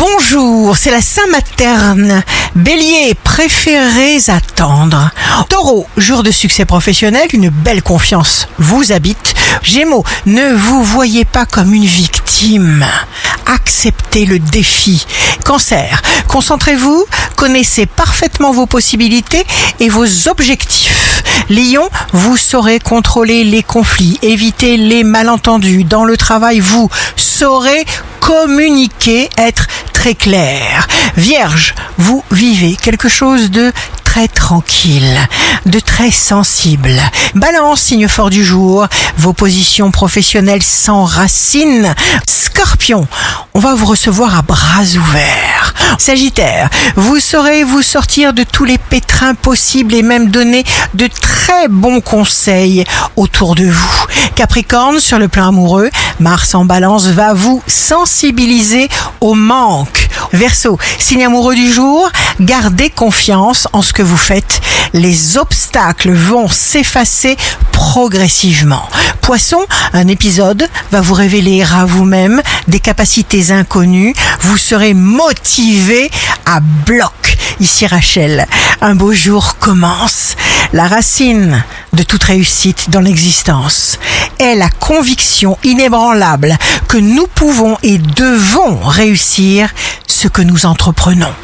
Bonjour, c'est la Saint-Materne. Bélier, préférez attendre. Taureau, jour de succès professionnel, une belle confiance vous habite. Gémeaux, ne vous voyez pas comme une victime. Acceptez le défi. Cancer, concentrez-vous, connaissez parfaitement vos possibilités et vos objectifs. Lion, vous saurez contrôler les conflits, éviter les malentendus. Dans le travail, vous saurez communiquer, être très clair. Vierge, vous vivez quelque chose de très tranquille, de très sensible. Balance, signe fort du jour, vos positions professionnelles s'enracinent. Scorpion, on va vous recevoir à bras ouverts. Sagittaire, vous saurez vous sortir de tous les pétrins possibles et même donner de très bons conseils autour de vous. Capricorne, sur le plan amoureux, Mars en balance va vous sensibiliser au manque. Verseau, signe amoureux du jour, gardez confiance en ce que vous faites. Les obstacles vont s'effacer progressivement. Poisson, un épisode va vous révéler à vous-même des capacités inconnues. Vous serez motivé à bloc. Ici Rachel, un beau jour commence. La racine de toute réussite dans l'existence est la conviction inébranlable que nous pouvons et devons réussir ce que nous entreprenons.